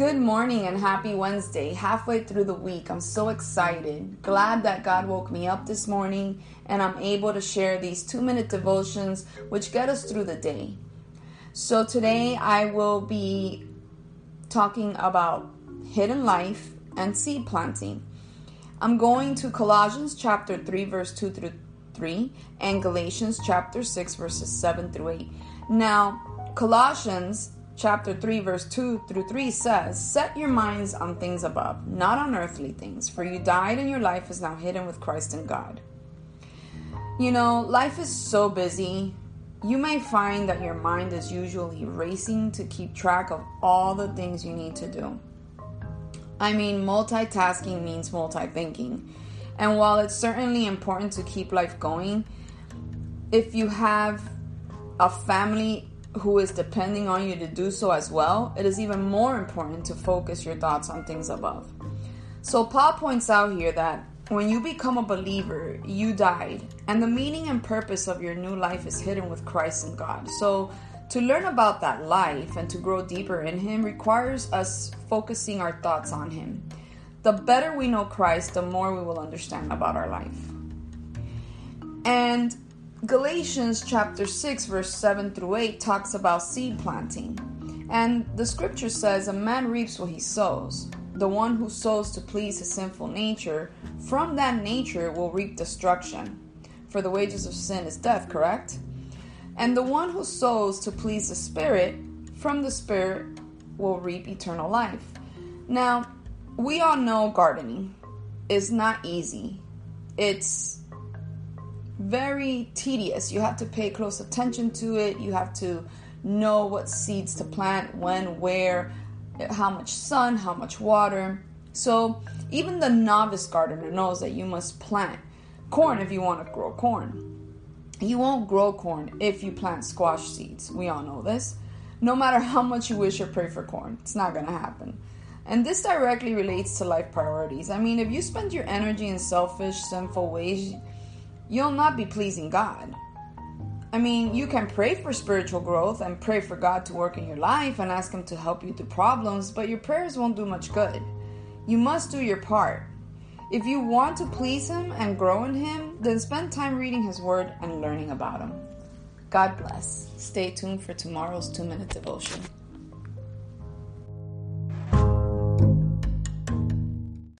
Good morning and happy Wednesday. Halfway through the week, I'm so excited. Glad that God woke me up this morning and I'm able to share these two minute devotions which get us through the day. So, today I will be talking about hidden life and seed planting. I'm going to Colossians chapter 3, verse 2 through 3, and Galatians chapter 6, verses 7 through 8. Now, Colossians chapter 3, verse 2 through 3 says, Set your minds on things above, not on earthly things, for you died and your life is now hidden with Christ in God. You know, life is so busy. You may find that your mind is usually racing to keep track of all the things you need to do. I mean, multitasking means multi-thinking. And while it's certainly important to keep life going, if you have a family who is depending on you to do so as well, it is even more important to focus your thoughts on things above. So, Paul points out here that when you become a believer, you died, and the meaning and purpose of your new life is hidden with Christ and God. So, to learn about that life and to grow deeper in Him requires us focusing our thoughts on Him. The better we know Christ, the more we will understand about our life. And Galatians chapter 6, verse 7 through 8 talks about seed planting. And the scripture says, A man reaps what he sows. The one who sows to please his sinful nature, from that nature will reap destruction. For the wages of sin is death, correct? And the one who sows to please the Spirit, from the Spirit will reap eternal life. Now, we all know gardening is not easy. It's very tedious. You have to pay close attention to it. You have to know what seeds to plant, when, where, how much sun, how much water. So, even the novice gardener knows that you must plant corn if you want to grow corn. You won't grow corn if you plant squash seeds. We all know this. No matter how much you wish or pray for corn, it's not going to happen. And this directly relates to life priorities. I mean, if you spend your energy in selfish, sinful ways, you'll not be pleasing God. I mean, you can pray for spiritual growth and pray for God to work in your life and ask Him to help you through problems, but your prayers won't do much good. You must do your part. If you want to please Him and grow in Him, then spend time reading His Word and learning about Him. God bless. Stay tuned for tomorrow's two minute devotion.